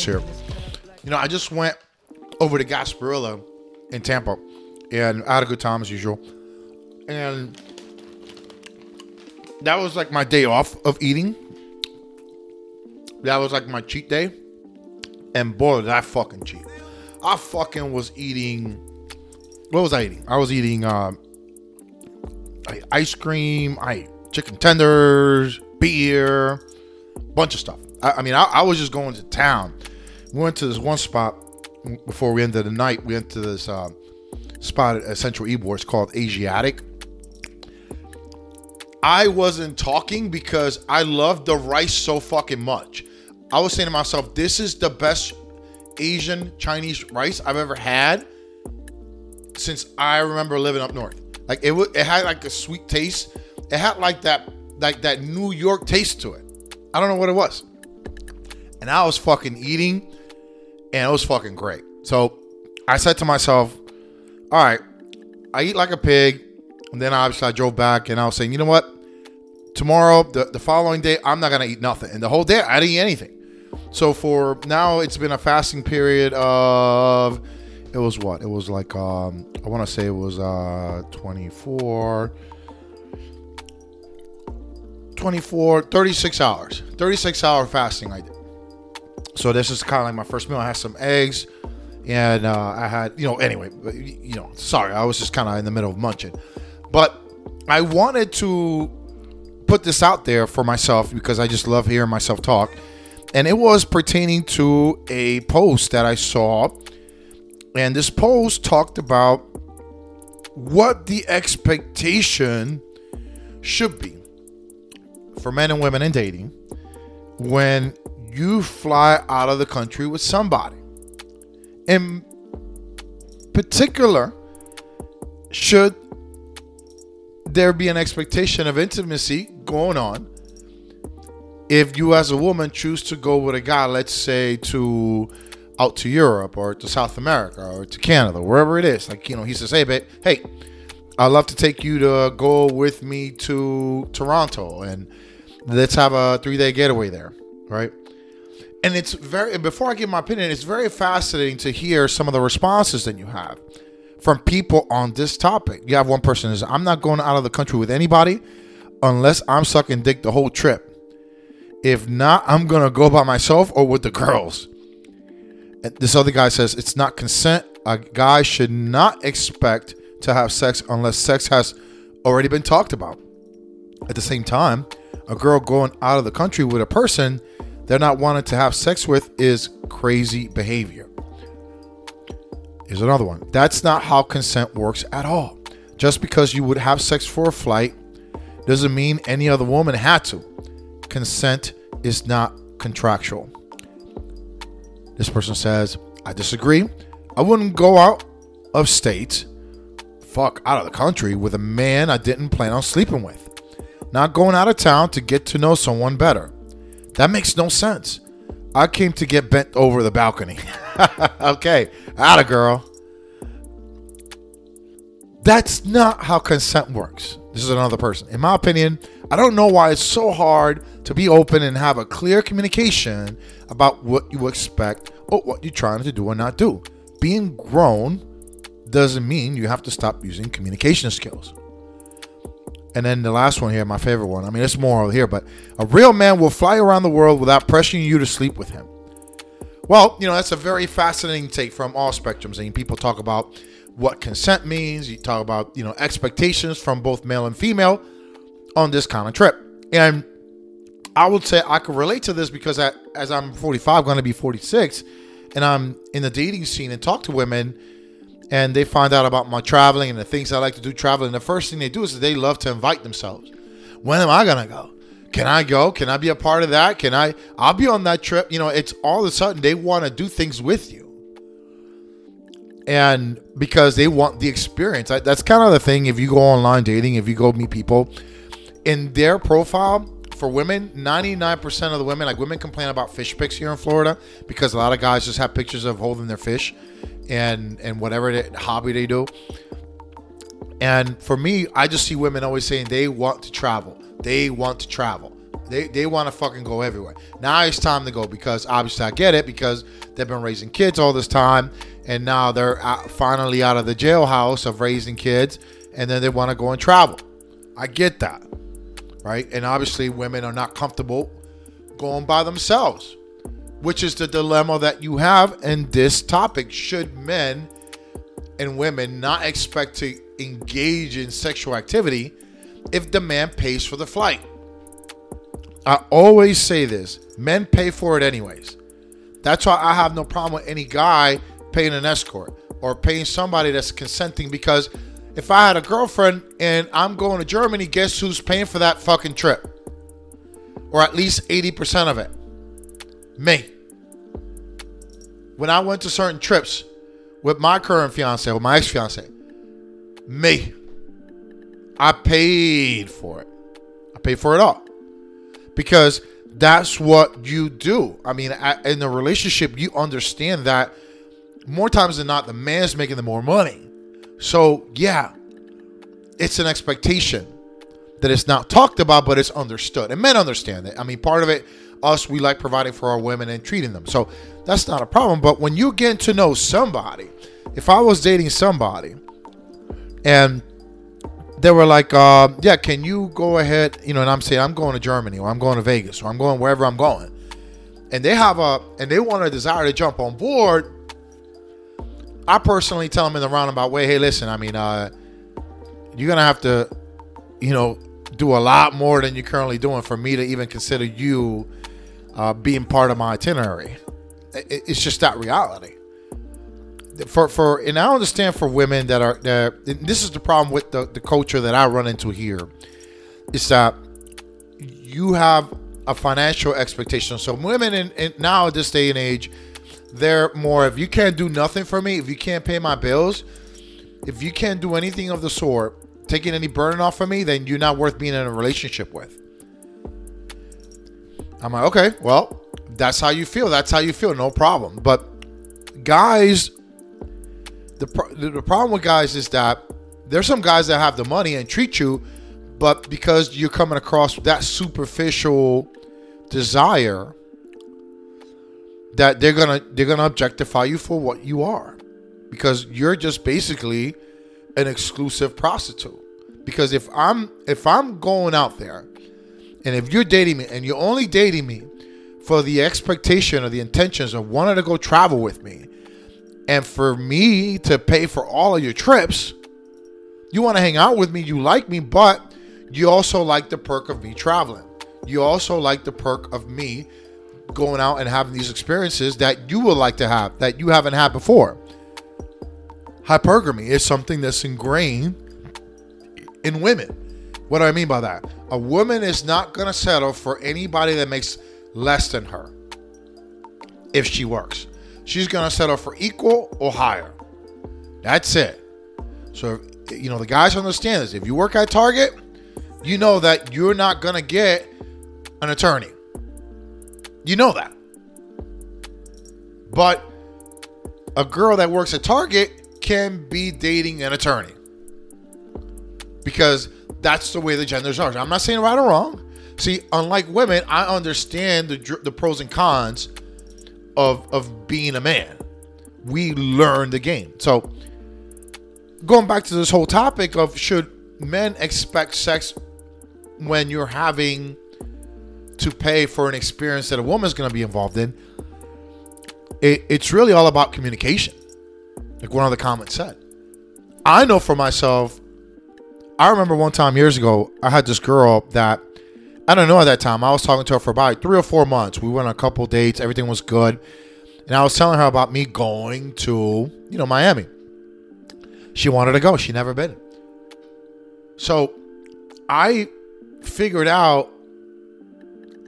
mix here. You know, I just went over to Gasparilla in Tampa, and I had a good time as usual. And that was like my day off of eating. That was like my cheat day. And boy, did I fucking cheat. I fucking was eating. What was I eating? I was eating uh, I- ice cream, I chicken tenders, beer, bunch of stuff. I, I mean, I, I was just going to town. We went to this one spot before we ended the night. We went to this uh, spot at Central Ybor. It's called Asiatic. I wasn't talking because I love the rice so fucking much. I was saying to myself, this is the best Asian Chinese rice I've ever had since I remember living up north. Like it, wa- it had like a sweet taste. It had like that, like that New York taste to it. I don't know what it was. And I was fucking eating, and it was fucking great. So I said to myself, all right, I eat like a pig. And then obviously I drove back and I was saying, you know what? Tomorrow, the, the following day, I'm not gonna eat nothing. And the whole day I didn't eat anything. So for now it's been a fasting period of it was what? It was like um I wanna say it was uh 24 24 36 hours. 36 hour fasting I did. So this is kind of like my first meal. I had some eggs, and uh, I had you know anyway, you know, sorry, I was just kind of in the middle of munching, but I wanted to put this out there for myself because I just love hearing myself talk, and it was pertaining to a post that I saw, and this post talked about what the expectation should be for men and women in dating when you fly out of the country with somebody. In particular, should there be an expectation of intimacy going on if you as a woman choose to go with a guy, let's say to out to Europe or to South America or to Canada, wherever it is. Like, you know, he says, Hey babe, hey, I'd love to take you to go with me to Toronto and let's have a three day getaway there, right? And it's very, before I give my opinion, it's very fascinating to hear some of the responses that you have from people on this topic. You have one person is, I'm not going out of the country with anybody unless I'm sucking dick the whole trip. If not, I'm going to go by myself or with the girls. And this other guy says, it's not consent. A guy should not expect to have sex unless sex has already been talked about. At the same time, a girl going out of the country with a person they're not wanting to have sex with is crazy behavior. Here's another one. That's not how consent works at all. Just because you would have sex for a flight doesn't mean any other woman had to. Consent is not contractual. This person says, I disagree. I wouldn't go out of state, fuck, out of the country with a man I didn't plan on sleeping with. Not going out of town to get to know someone better. That makes no sense. I came to get bent over the balcony. okay, out of girl. That's not how consent works. This is another person. In my opinion, I don't know why it's so hard to be open and have a clear communication about what you expect or what you're trying to do or not do. Being grown doesn't mean you have to stop using communication skills. And then the last one here, my favorite one. I mean, it's moral here, but a real man will fly around the world without pressuring you to sleep with him. Well, you know, that's a very fascinating take from all spectrums. I mean, people talk about what consent means. You talk about, you know, expectations from both male and female on this kind of trip. And I would say I could relate to this because I, as I'm 45, going to be 46, and I'm in the dating scene and talk to women and they find out about my traveling and the things I like to do traveling. The first thing they do is they love to invite themselves. When am I gonna go? Can I go? Can I be a part of that? Can I? I'll be on that trip. You know, it's all of a sudden they want to do things with you, and because they want the experience. That's kind of the thing. If you go online dating, if you go meet people, in their profile for women, 99% of the women, like women complain about fish pics here in Florida because a lot of guys just have pictures of holding their fish and and whatever hobby they do. And for me, I just see women always saying they want to travel. They want to travel. They they want to fucking go everywhere. Now it's time to go because obviously I get it because they've been raising kids all this time, and now they're finally out of the jailhouse of raising kids, and then they want to go and travel. I get that, right? And obviously women are not comfortable going by themselves, which is the dilemma that you have in this topic. Should men and women not expect to engage in sexual activity if the man pays for the flight? I always say this men pay for it anyways. That's why I have no problem with any guy paying an escort or paying somebody that's consenting because if I had a girlfriend and I'm going to Germany, guess who's paying for that fucking trip? Or at least 80% of it? Me. When I went to certain trips with my current fiance, with my ex fiance, me. I paid for it. I paid for it all because that's what you do. I mean, in a relationship, you understand that more times than not, the man's making the more money. So, yeah, it's an expectation that it's not talked about, but it's understood. And men understand it. I mean, part of it, us, we like providing for our women and treating them. So that's not a problem. But when you get to know somebody, if I was dating somebody and they were like, uh, yeah, can you go ahead? You know, and I'm saying I'm going to Germany or I'm going to Vegas or I'm going wherever I'm going. And they have a and they want a desire to jump on board. I personally tell them in the roundabout way, hey, listen, I mean, uh, you're gonna have to, you know, do a lot more than you're currently doing for me to even consider you uh, being part of my itinerary. It's just that reality for for and I understand for women that are that this is the problem with the, the culture that I run into here is that you have a financial expectation. So women in, in now at this day and age, they're more if you can't do nothing for me, if you can't pay my bills, if you can't do anything of the sort, taking any burden off of me, then you're not worth being in a relationship with. I'm like, okay, well, that's how you feel. That's how you feel. No problem. But guys the, the problem with guys is that there's some guys that have the money and treat you, but because you're coming across that superficial desire, that they're gonna they're gonna objectify you for what you are, because you're just basically an exclusive prostitute. Because if I'm if I'm going out there, and if you're dating me and you're only dating me for the expectation or the intentions of wanting to go travel with me, and for me to pay for all of your trips, you want to hang out with me, you like me, but you also like the perk of me traveling. You also like the perk of me going out and having these experiences that you would like to have that you haven't had before. Hypergamy is something that's ingrained in women. What do I mean by that? A woman is not going to settle for anybody that makes less than her if she works she's going to settle for equal or higher. That's it. So, you know, the guys understand this. If you work at Target, you know that you're not going to get an attorney. You know that. But a girl that works at Target can be dating an attorney because that's the way the genders are. I'm not saying right or wrong. See, unlike women, I understand the, the pros and cons of of being a man. We learn the game. So going back to this whole topic of should men expect sex when you're having to pay for an experience that a woman's going to be involved in, it, it's really all about communication. Like one of the comments said. I know for myself, I remember one time years ago, I had this girl that I don't know at that time. I was talking to her for about three or four months. We went on a couple dates. Everything was good. And I was telling her about me going to, you know, Miami. She wanted to go. She never been. So I figured out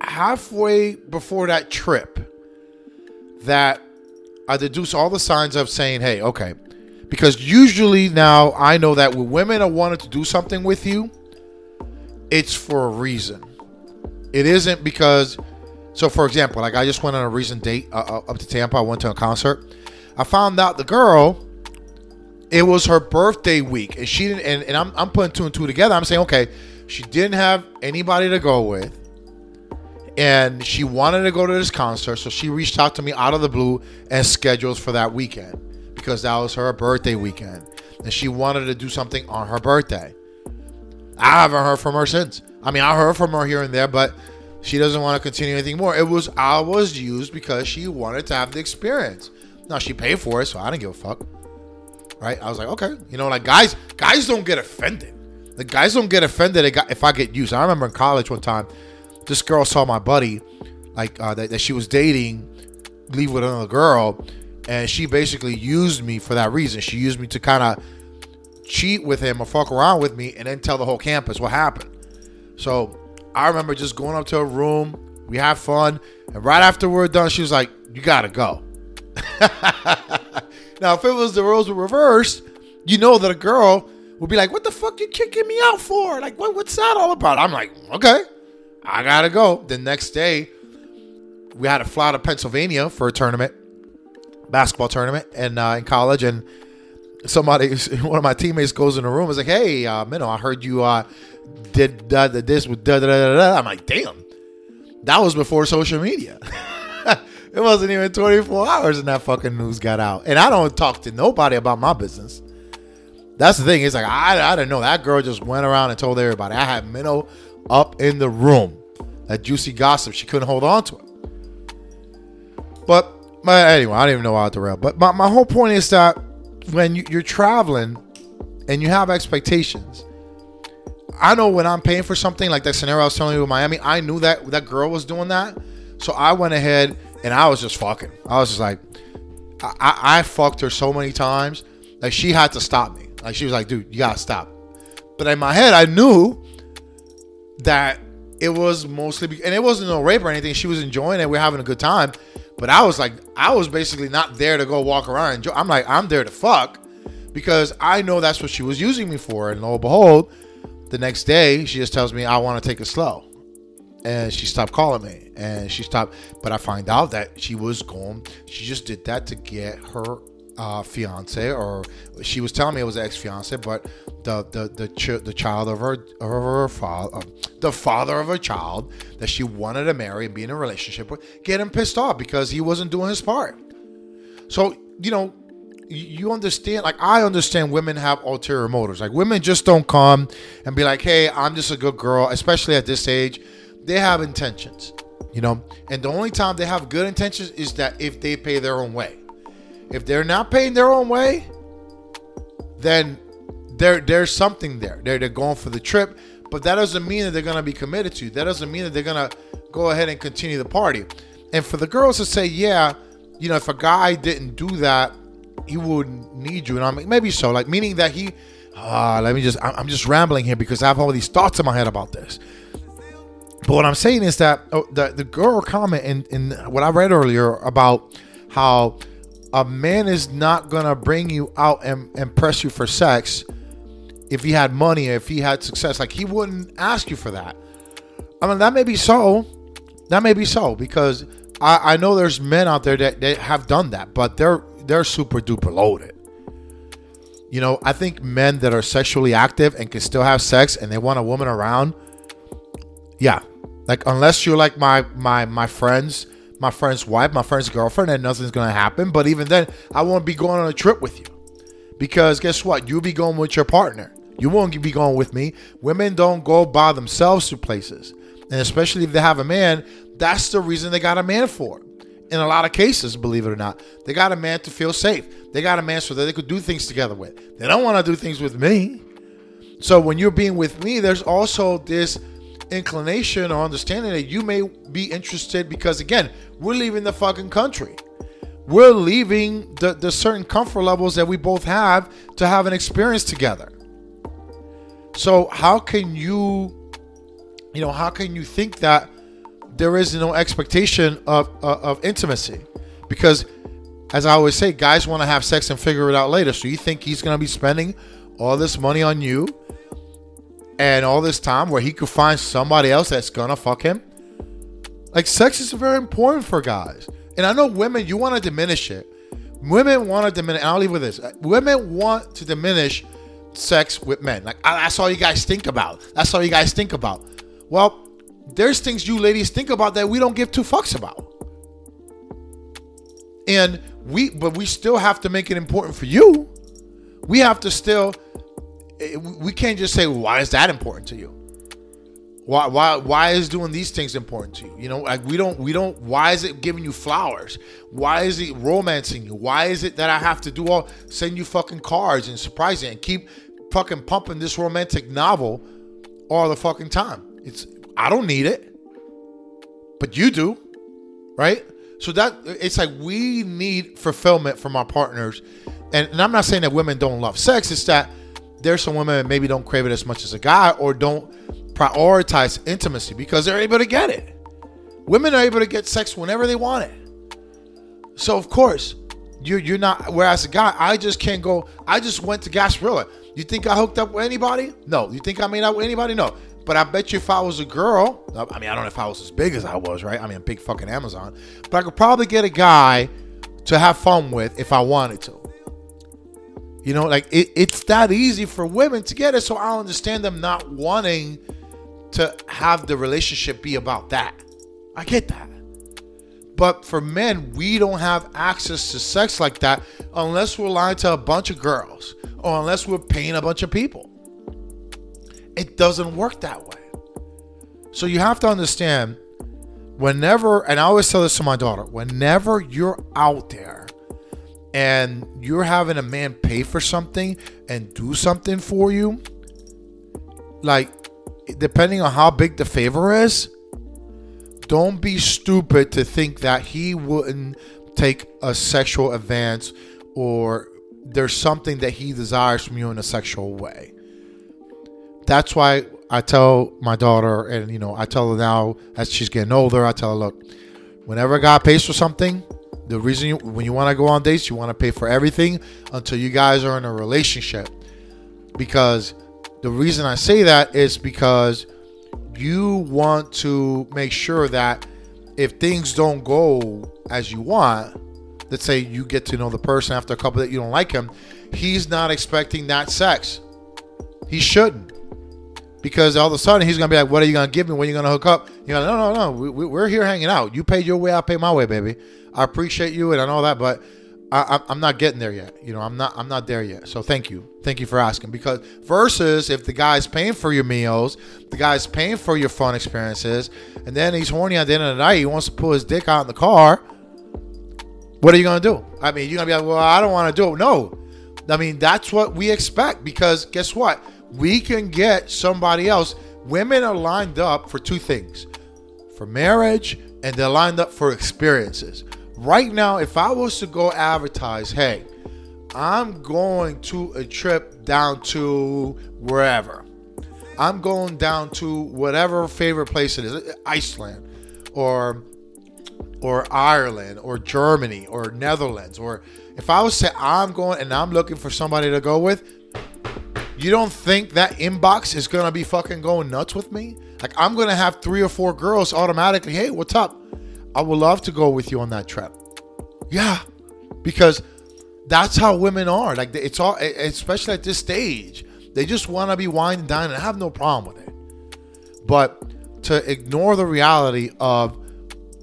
halfway before that trip that I deduced all the signs of saying, hey, okay. Because usually now I know that when women are wanting to do something with you, it's for a reason. It isn't because. So, for example, like I just went on a recent date uh, uh, up to Tampa. I went to a concert. I found out the girl. It was her birthday week, and she didn't. And, and I'm I'm putting two and two together. I'm saying, okay, she didn't have anybody to go with. and she wanted to go to this concert, so she reached out to me out of the blue and scheduled for that weekend because that was her birthday weekend, and she wanted to do something on her birthday. I haven't heard from her since. I mean, I heard from her here and there, but she doesn't want to continue anything more. It was I was used because she wanted to have the experience. Now she paid for it, so I didn't give a fuck. Right? I was like, okay, you know, like guys, guys don't get offended. The guys don't get offended if I get used. I remember in college one time, this girl saw my buddy, like uh, that, that she was dating, leave with another girl, and she basically used me for that reason. She used me to kind of cheat with him or fuck around with me, and then tell the whole campus what happened. So I remember just going up to her room. We had fun, and right after we are done, she was like, "You gotta go." now, if it was the roles were reversed, you know that a girl would be like, "What the fuck you kicking me out for? Like, what, what's that all about?" I'm like, "Okay, I gotta go." The next day, we had to fly to Pennsylvania for a tournament, basketball tournament, and uh, in college, and somebody, one of my teammates, goes in the room. is like, "Hey, uh, Minnow, I heard you uh, did da, this with da, da da da." I'm like, "Damn." That was before social media. it wasn't even 24 hours and that fucking news got out. And I don't talk to nobody about my business. That's the thing. It's like I, I didn't know that girl just went around and told everybody. I had Minnow up in the room. That juicy gossip. She couldn't hold on to it. But, but anyway, I don't even know how to rail. But my, my whole point is that when you, you're traveling and you have expectations, I know when I'm paying for something like that scenario I was telling you with Miami, I knew that that girl was doing that. So I went ahead and I was just fucking. I was just like, I, I fucked her so many times. Like she had to stop me. Like she was like, dude, you gotta stop. But in my head, I knew that it was mostly, be- and it wasn't no rape or anything. She was enjoying it. We are having a good time. But I was like, I was basically not there to go walk around and enjoy. I'm like, I'm there to fuck because I know that's what she was using me for. And lo and behold, the next day she just tells me I want to take it slow and she stopped calling me and she stopped but i find out that she was going she just did that to get her uh, fiance or she was telling me it was ex-fiance but the the the, ch- the child of her of her father the father of her child that she wanted to marry and be in a relationship with get him pissed off because he wasn't doing his part. So you know you understand like i understand women have ulterior motives. Like women just don't come and be like hey i'm just a good girl especially at this age. They have intentions you know? And the only time they have good intentions is that if they pay their own way if they're not paying their own way then there there's something there they're, they're going for the trip but that doesn't mean that they're going to be committed to you that doesn't mean that they're going to go ahead and continue the party and for the girls to say yeah you know if a guy didn't do that he wouldn't need you. And I'm like, maybe so. Like meaning that he uh, let me just I'm just rambling here because I have all these thoughts in my head about this. But what I'm saying is that oh, the the girl comment in, in what I read earlier about how a man is not gonna bring you out and, and press you for sex if he had money, if he had success. Like he wouldn't ask you for that. I mean that may be so. That may be so because I, I know there's men out there that, that have done that, but they're they're super duper loaded. You know, I think men that are sexually active and can still have sex and they want a woman around, yeah. Like unless you're like my my my friends, my friend's wife, my friend's girlfriend, and nothing's gonna happen. But even then, I won't be going on a trip with you. Because guess what? You'll be going with your partner. You won't be going with me. Women don't go by themselves to places. And especially if they have a man, that's the reason they got a man for in a lot of cases, believe it or not. They got a man to feel safe. They got a man so that they could do things together with. They don't want to do things with me. So when you're being with me, there's also this inclination or understanding that you may be interested because again, we're leaving the fucking country. We're leaving the, the certain comfort levels that we both have to have an experience together. So how can you you know, how can you think that there is no expectation of, of, of intimacy because as I always say, guys want to have sex and figure it out later. So you think he's going to be spending all this money on you and all this time where he could find somebody else that's to fuck him? Like, sex is very important for guys. And I know women, you want to diminish it. Women want to diminish, I'll leave with this. Women want to diminish sex with men. Like, that's all you guys think about. That's all you guys think about. Well, there's things you ladies think about that we don't give two fucks about. And we but we still have to make it important for you. We have to still we can't just say why is that important to you? Why why why is doing these things important to you? You know, like we don't we don't why is it giving you flowers? Why is it romancing you? Why is it that I have to do all send you fucking cards and surprise you and keep fucking pumping this romantic novel all the fucking time? It's I don't need it. But you do. Right? So that it's like we need fulfillment from our partners. And, and I'm not saying that women don't love sex, it's that there's some women that maybe don't crave it as much as a guy or don't prioritize intimacy because they're able to get it. Women are able to get sex whenever they want it. So of course, you're you're not. Whereas a guy, I just can't go. I just went to Gasparilla. You think I hooked up with anybody? No. You think I made out with anybody? No. But I bet you if I was a girl, I mean, I don't know if I was as big as I was, right? I mean, big fucking Amazon. But I could probably get a guy to have fun with if I wanted to. You know, like it, it's that easy for women to get it. So I understand them not wanting to have the relationship be about that. I get that. But for men, we don't have access to sex like that unless we're lying to a bunch of girls or unless we're paying a bunch of people. It doesn't work that way. So you have to understand whenever, and I always tell this to my daughter, whenever you're out there and you're having a man pay for something and do something for you, like depending on how big the favor is, don't be stupid to think that he wouldn't take a sexual advance or there's something that he desires from you in a sexual way. That's why I tell my daughter, and you know, I tell her now as she's getting older, I tell her, look, whenever God pays for something, the reason you, when you want to go on dates, you want to pay for everything until you guys are in a relationship. Because the reason I say that is because you want to make sure that if things don't go as you want, let's say you get to know the person after a couple that you don't like him, he's not expecting that sex. He shouldn't. Because all of a sudden he's gonna be like, "What are you gonna give me? When are you gonna hook up?" You're like, "No, no, no. We, we're here hanging out. You pay your way, I pay my way, baby. I appreciate you and know that, but I, am not getting there yet. You know, I'm not. I'm not there yet. So thank you, thank you for asking. Because versus if the guy's paying for your meals, the guy's paying for your fun experiences, and then he's horny at the end of the night. He wants to pull his dick out in the car. What are you gonna do? I mean, you're gonna be like, well, I don't want to do it. No, I mean that's what we expect. Because guess what? We can get somebody else. Women are lined up for two things: for marriage, and they're lined up for experiences right now, if I was to go advertise, hey, I'm going to a trip down to wherever. I'm going down to whatever favorite place it is, Iceland or or Ireland or Germany or Netherlands or if I was to say I'm going and I'm looking for somebody to go with, you don't think that inbox is gonna be fucking going nuts with me? Like I'm gonna have three or four girls automatically, hey, what's up? I would love to go with you on that trip. Yeah, because that's how women are. Like it's all, especially at this stage, they just want to be wine and dine, and I have no problem with it. But to ignore the reality of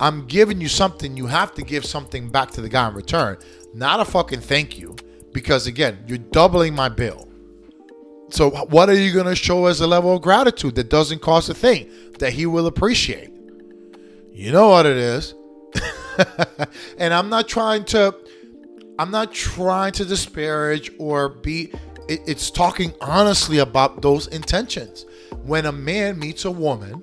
I'm giving you something, you have to give something back to the guy in return, not a fucking thank you, because again, you're doubling my bill. So what are you to show as a level of gratitude that doesn't cost a thing that he will appreciate? You know what it is. and I'm not trying to I'm not trying to disparage or be it, it's talking honestly about those intentions. When a man meets a woman,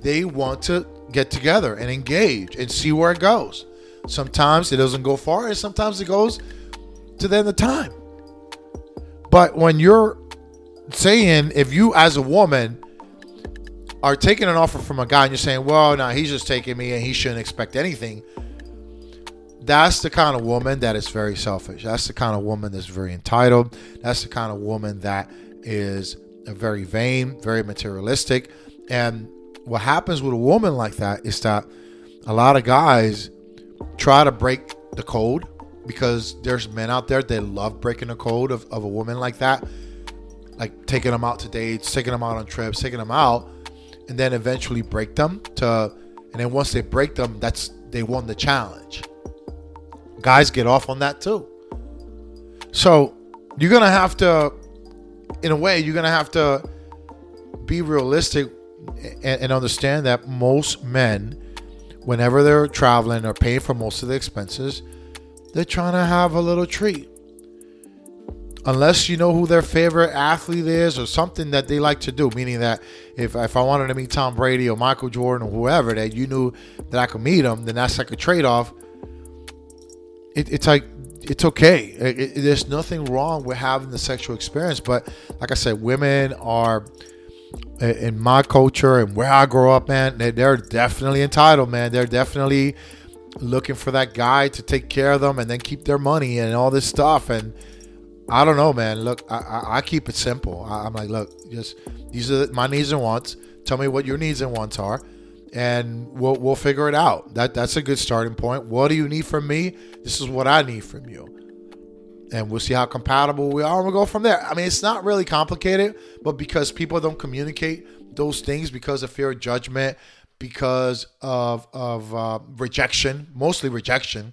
they want to get together and engage and see where it goes. Sometimes it doesn't go far, and sometimes it goes to the end of time. But when you're saying, if you as a woman are taking an offer from a guy and you're saying, well, now he's just taking me and he shouldn't expect anything. That's the kind of woman that is very selfish. That's the kind of woman that's very entitled. That's the kind of woman that is very vain, very materialistic. And what happens with a woman like that is that a lot of guys try to break the code because there's men out there that love breaking the code of, of a woman like that, like taking them out to dates, taking them out on trips, taking them out and then eventually break them to and then once they break them that's they won the challenge. Guys get off on that too. So you're gonna have to in a way you're gonna have to be realistic and, and understand that most men whenever they're traveling or paying for most of the expenses they're trying to have a little treat unless you know who their favorite athlete is or something that they like to do. Meaning that if if I wanted to meet Tom Brady or Michael Jordan or whoever that you knew that I could meet them, then that's like a trade off. It, it's like it's okay. It, it, there's nothing wrong with having the sexual experience, but like I said, women are in my culture and where I grow up, man. They're definitely entitled, man. They're definitely looking for that guy to take care of them and then keep their money and all this stuff and I don't know, man. Look, I, I, I keep it simple. I, am like, look, just these are my needs and wants. Tell me what your needs and wants are, and we'll we'll figure it out. That that's a good starting point. What do you need from me? This is what I need from you, and we'll see how compatible we are, and we'll go from there. I mean, it's not really complicated, but because people don't communicate those things because of fear of judgment, because of of uh, rejection, mostly rejection